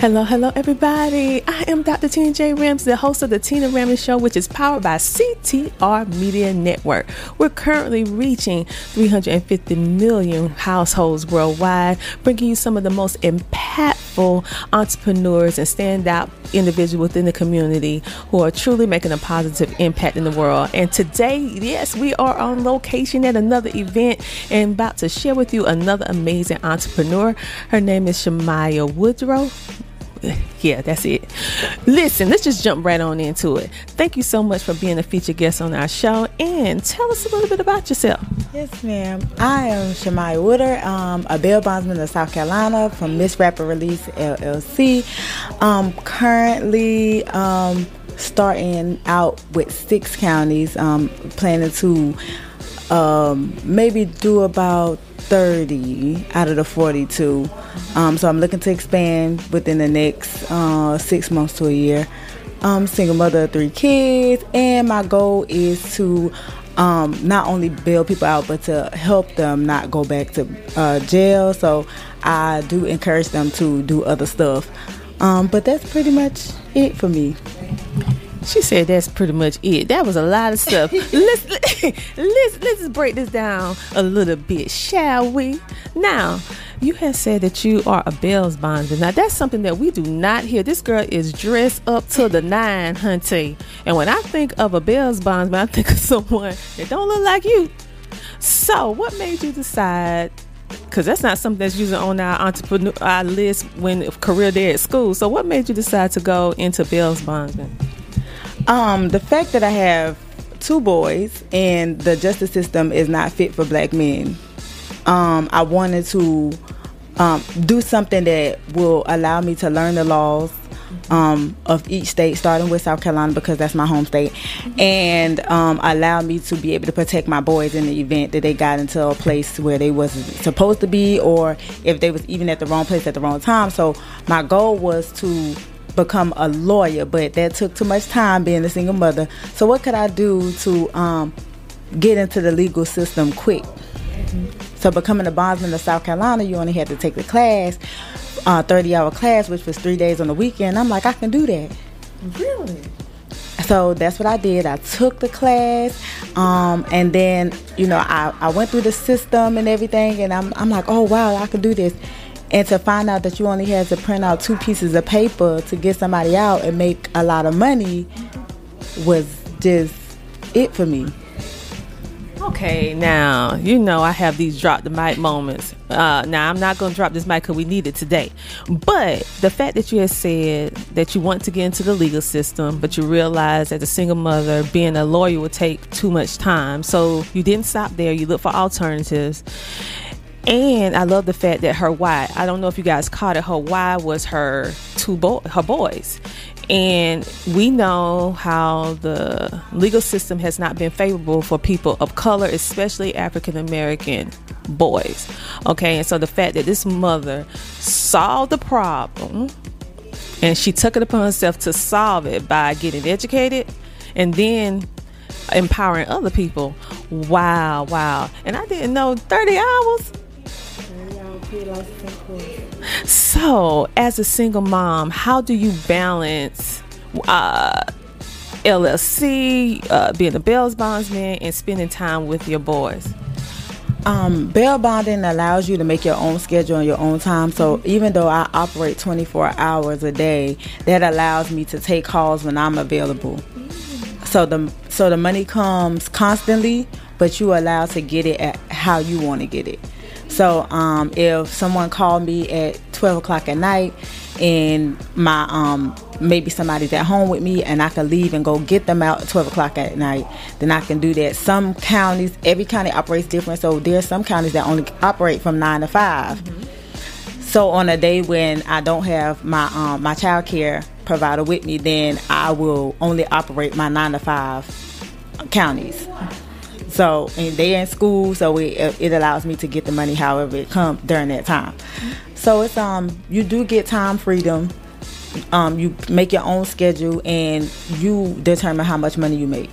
Hello, hello, everybody. I am Dr. Tina J. Rams, the host of the Tina Ramsay Show, which is powered by CTR Media Network. We're currently reaching 350 million households worldwide, bringing you some of the most impactful entrepreneurs and standout individuals within the community who are truly making a positive impact in the world. And today, yes, we are on location at another event and about to share with you another amazing entrepreneur. Her name is Shamiya Woodrow yeah, that's it. Listen, let's just jump right on into it. Thank you so much for being a featured guest on our show and tell us a little bit about yourself. Yes, ma'am. I am Shamiya Woodard, um, a bail bondsman of South Carolina from Miss Rapper Release LLC. Um, currently um, starting out with six counties, um, planning to um, maybe do about 30 out of the 42. Um, so I'm looking to expand within the next uh, six months to a year. I'm single mother of three kids, and my goal is to um, not only bail people out, but to help them not go back to uh, jail. So I do encourage them to do other stuff. Um, but that's pretty much it for me. She said that's pretty much it. That was a lot of stuff. let's, let's let's break this down a little bit, shall we? Now, you have said that you are a bail bondsman. Now that's something that we do not hear. This girl is dressed up to the nine, hunty. And when I think of a bail bondsman, I think of someone that don't look like you. So, what made you decide because that's not something that's usually on our entrepreneur our list when career day at school. So, what made you decide to go into bail bondsman? Um, the fact that I have two boys and the justice system is not fit for black men. Um, I wanted to um, do something that will allow me to learn the laws um, of each state, starting with South Carolina because that's my home state, and um, allow me to be able to protect my boys in the event that they got into a place where they wasn't supposed to be, or if they was even at the wrong place at the wrong time. So my goal was to become a lawyer, but that took too much time being a single mother. So what could I do to um, get into the legal system quick? Mm-hmm. So becoming a bondsman of South Carolina, you only had to take the class, uh, 30 hour class, which was three days on the weekend. I'm like, I can do that. Really? So that's what I did. I took the class, um, and then you know I, I went through the system and everything, and I'm I'm like, oh wow, I can do this and to find out that you only had to print out two pieces of paper to get somebody out and make a lot of money was just it for me. Okay, now you know I have these drop the mic moments. Uh, now I'm not going to drop this mic because we need it today. But the fact that you had said that you want to get into the legal system, but you realize as a single mother, being a lawyer would take too much time, so you didn't stop there. You looked for alternatives, and I love the fact that her why, I don't know if you guys caught it, her why was her two her boys. And we know how the legal system has not been favorable for people of color, especially African American boys. Okay, and so the fact that this mother saw the problem and she took it upon herself to solve it by getting educated and then empowering other people. Wow, wow. And I didn't know 30 hours so, as a single mom, how do you balance uh, LLC, uh, being a bail bondsman, and spending time with your boys? Um, bail bonding allows you to make your own schedule and your own time. So even though I operate 24 hours a day, that allows me to take calls when I'm available. So the so the money comes constantly, but you allow to get it at how you want to get it. So um, if someone called me at 12 o'clock at night and my um, maybe somebody's at home with me and I can leave and go get them out at 12 o'clock at night, then I can do that. Some counties, every county operates different. So there's some counties that only operate from 9 to 5. Mm-hmm. So on a day when I don't have my um, my child care provider with me, then I will only operate my 9 to 5 counties. So and they're in school, so it it allows me to get the money however it comes during that time. So it's um you do get time freedom. Um, you make your own schedule and you determine how much money you make.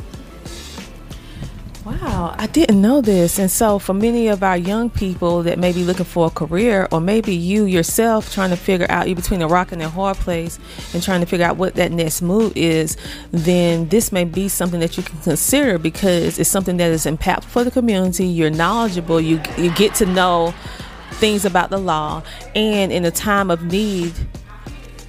Wow, I didn't know this. And so, for many of our young people that may be looking for a career, or maybe you yourself trying to figure out you're between a rock and a hard place and trying to figure out what that next move is, then this may be something that you can consider because it's something that is impactful for the community. You're knowledgeable, you, you get to know things about the law, and in a time of need,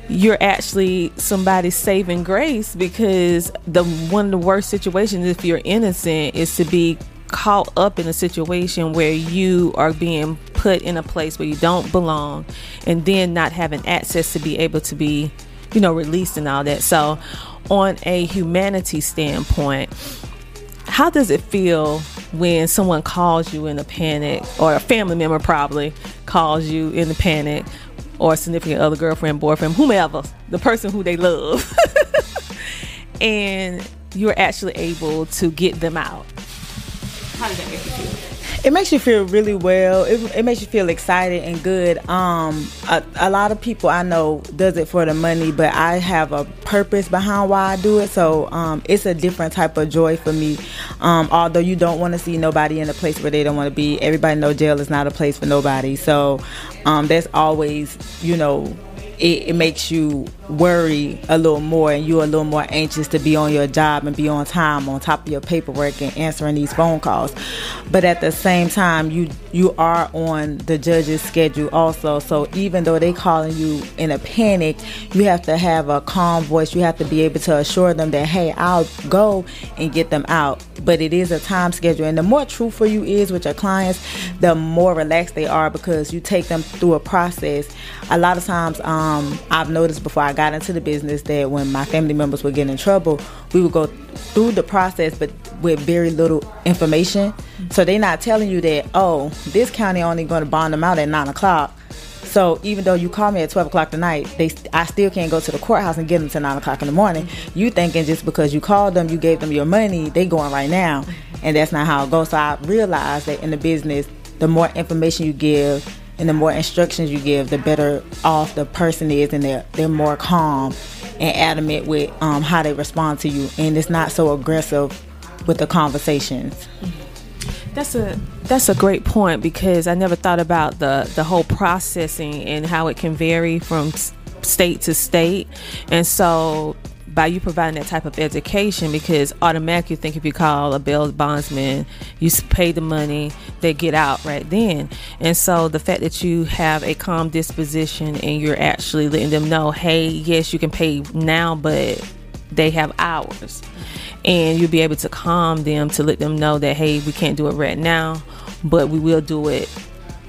you're actually somebody's saving grace because the one of the worst situations if you're innocent is to be caught up in a situation where you are being put in a place where you don't belong and then not having access to be able to be you know released and all that. So on a humanity standpoint how does it feel when someone calls you in a panic or a family member probably calls you in a panic or a significant other, girlfriend, boyfriend, whomever, the person who they love, and you're actually able to get them out. How does that make you feel? It makes you feel really well. It, it makes you feel excited and good. Um, a, a, lot of people I know does it for the money, but I have a purpose behind why I do it. So um, it's a different type of joy for me. Um, although you don't want to see nobody in a place where they don't want to be. Everybody know jail is not a place for nobody. So um, that's always, you know, it, it, makes you worry a little more and you're a little more anxious to be on your job and be on time on top of your paperwork and answering these phone calls. But at the same time you you are on the judge's schedule also. So even though they calling you in a panic you have to have a calm voice. You have to be able to assure them that hey i'll go and get them out. But it is a time schedule. And the more truthful you is with your clients the more relaxed they are because you take them through a process. A lot of times um, um, I've noticed before I got into the business that when my family members would get in trouble, we would go through the process, but with very little information. So they're not telling you that, oh, this county only going to bond them out at nine o'clock. So even though you call me at twelve o'clock tonight, they I still can't go to the courthouse and get them to nine o'clock in the morning. You thinking just because you called them, you gave them your money, they going right now, and that's not how it goes. So I realized that in the business, the more information you give and the more instructions you give, the better off the person is, and they're they're more calm and adamant with um, how they respond to you, and it's not so aggressive with the conversations. That's a that's a great point because I never thought about the the whole processing and how it can vary from state to state, and so by you providing that type of education because automatically you think if you call a bail bondsman, you pay the money, they get out right then. And so the fact that you have a calm disposition and you're actually letting them know, hey, yes, you can pay now, but they have hours. And you'll be able to calm them to let them know that, hey, we can't do it right now, but we will do it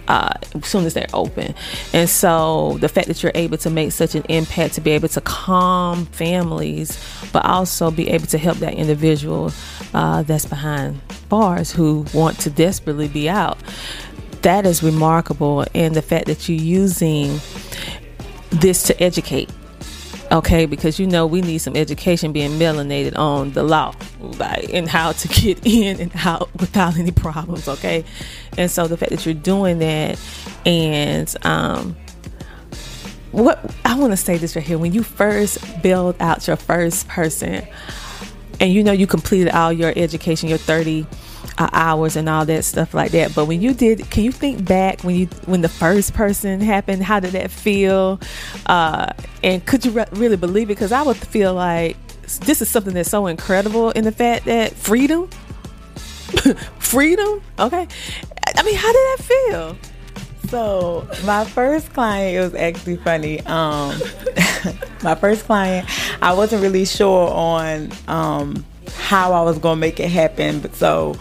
uh, as soon as they're open. And so the fact that you're able to make such an impact to be able to calm families, but also be able to help that individual uh, that's behind bars who want to desperately be out, that is remarkable. And the fact that you're using this to educate okay because you know we need some education being melanated on the law like and how to get in and out without any problems okay? And so the fact that you're doing that and um what i want to say this right here when you first build out your first person and you know you completed all your education your 30 uh, hours and all that stuff like that. But when you did, can you think back when you when the first person happened? How did that feel? Uh, and could you re- really believe it? Because I would feel like this is something that's so incredible in the fact that freedom, freedom. Okay, I mean, how did that feel? So my first client, it was actually funny. Um, my first client, I wasn't really sure on um, how I was gonna make it happen, but so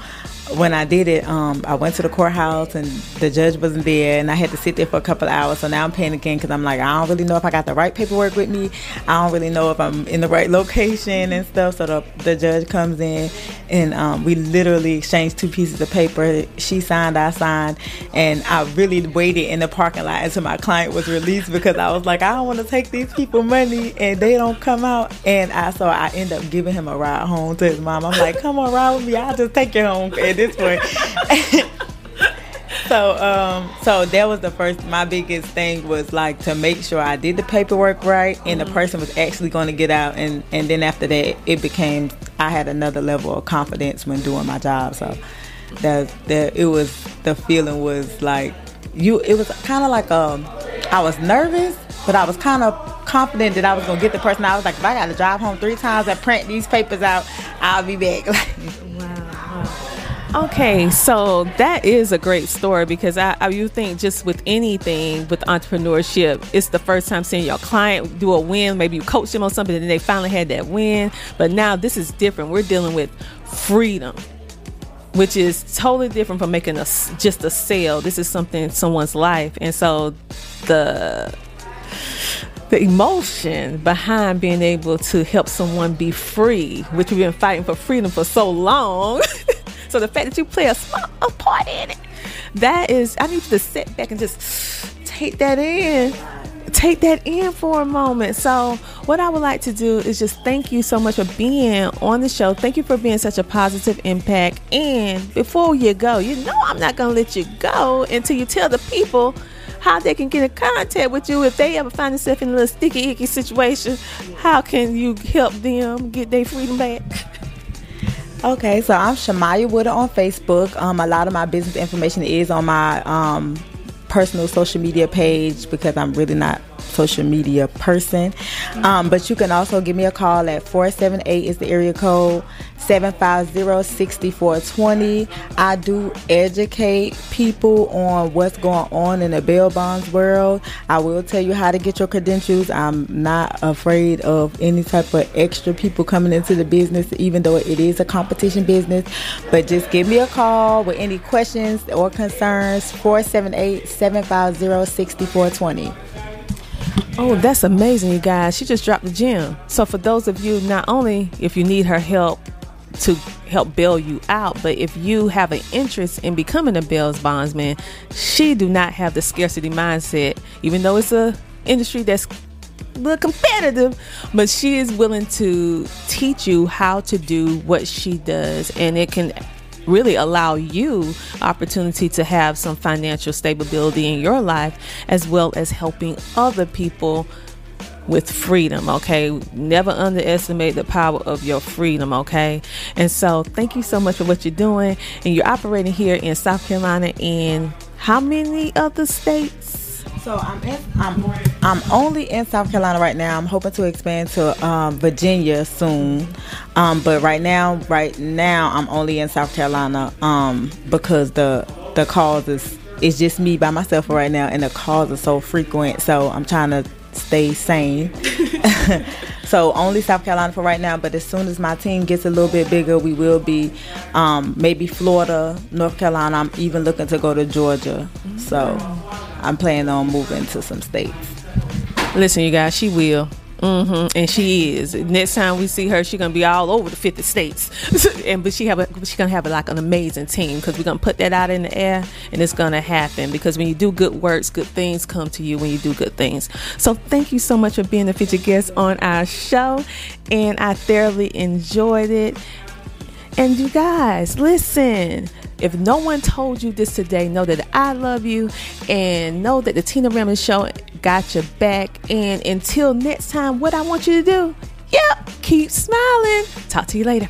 when I did it, um, I went to the courthouse and the judge wasn't there, and I had to sit there for a couple hours. So now I'm panicking because I'm like, I don't really know if I got the right paperwork with me. I don't really know if I'm in the right location and stuff. So the, the judge comes in, and um, we literally exchanged two pieces of paper. She signed, I signed, and I really waited in the parking lot until my client was released because I was like, I don't want to take these people money and they don't come out. And I so I end up giving him a ride home to his mom. I'm like, come on, ride with me. I'll just take you home. And this point. so um so that was the first my biggest thing was like to make sure I did the paperwork right and mm-hmm. the person was actually going to get out and and then after that it became I had another level of confidence when doing my job so that that it was the feeling was like you it was kind of like um I was nervous but I was kind of confident that I was gonna get the person. I was like, if I got to drive home three times and print these papers out, I'll be back. Okay, so that is a great story because I, I, you think just with anything with entrepreneurship, it's the first time seeing your client do a win. Maybe you coach them on something and they finally had that win. But now this is different. We're dealing with freedom which is totally different from making a just a sale. This is something someone's life, and so the the emotion behind being able to help someone be free, which we've been fighting for freedom for so long. so the fact that you play a small a part in it, that is, I need you to sit back and just take that in. Take that in for a moment. So, what I would like to do is just thank you so much for being on the show. Thank you for being such a positive impact. And before you go, you know I'm not going to let you go until you tell the people how they can get in contact with you if they ever find themselves in a little sticky icky situation. How can you help them get their freedom back? Okay, so I'm Shamiya Wood on Facebook. Um, a lot of my business information is on my um, personal social media page because I'm really not social media person. Um, but you can also give me a call at 478 is the area code 750-6420. I do educate people on what's going on in the bail bonds world. I will tell you how to get your credentials. I'm not afraid of any type of extra people coming into the business, even though it is a competition business. But just give me a call with any questions or concerns. 478-750-6420. Oh, that's amazing, you guys. She just dropped the gem. So, for those of you, not only if you need her help to help bail you out, but if you have an interest in becoming a bail's bondsman, she do not have the scarcity mindset, even though it's a industry that's a little competitive, but she is willing to teach you how to do what she does, and it can really allow you opportunity to have some financial stability in your life as well as helping other people with freedom, okay? Never underestimate the power of your freedom, okay? And so, thank you so much for what you're doing. And you're operating here in South Carolina in how many other states? So I'm in, I'm I'm only in South Carolina right now. I'm hoping to expand to um, Virginia soon, um, but right now, right now, I'm only in South Carolina um, because the the calls is it's just me by myself right now, and the calls are so frequent. So I'm trying to stay sane. so only South Carolina for right now. But as soon as my team gets a little bit bigger, we will be um, maybe Florida, North Carolina. I'm even looking to go to Georgia. So. I'm planning on moving to some states. Listen, you guys, she will. Mm-hmm. And she is. Next time we see her, she's gonna be all over the fifty states. and but she have a, she's gonna have a, like an amazing team because we're gonna put that out in the air, and it's gonna happen. Because when you do good works, good things come to you when you do good things. So thank you so much for being a featured guest on our show, and I thoroughly enjoyed it. And you guys, listen. If no one told you this today, know that I love you and know that the Tina Ramsay Show got your back. And until next time, what I want you to do, yep, keep smiling. Talk to you later.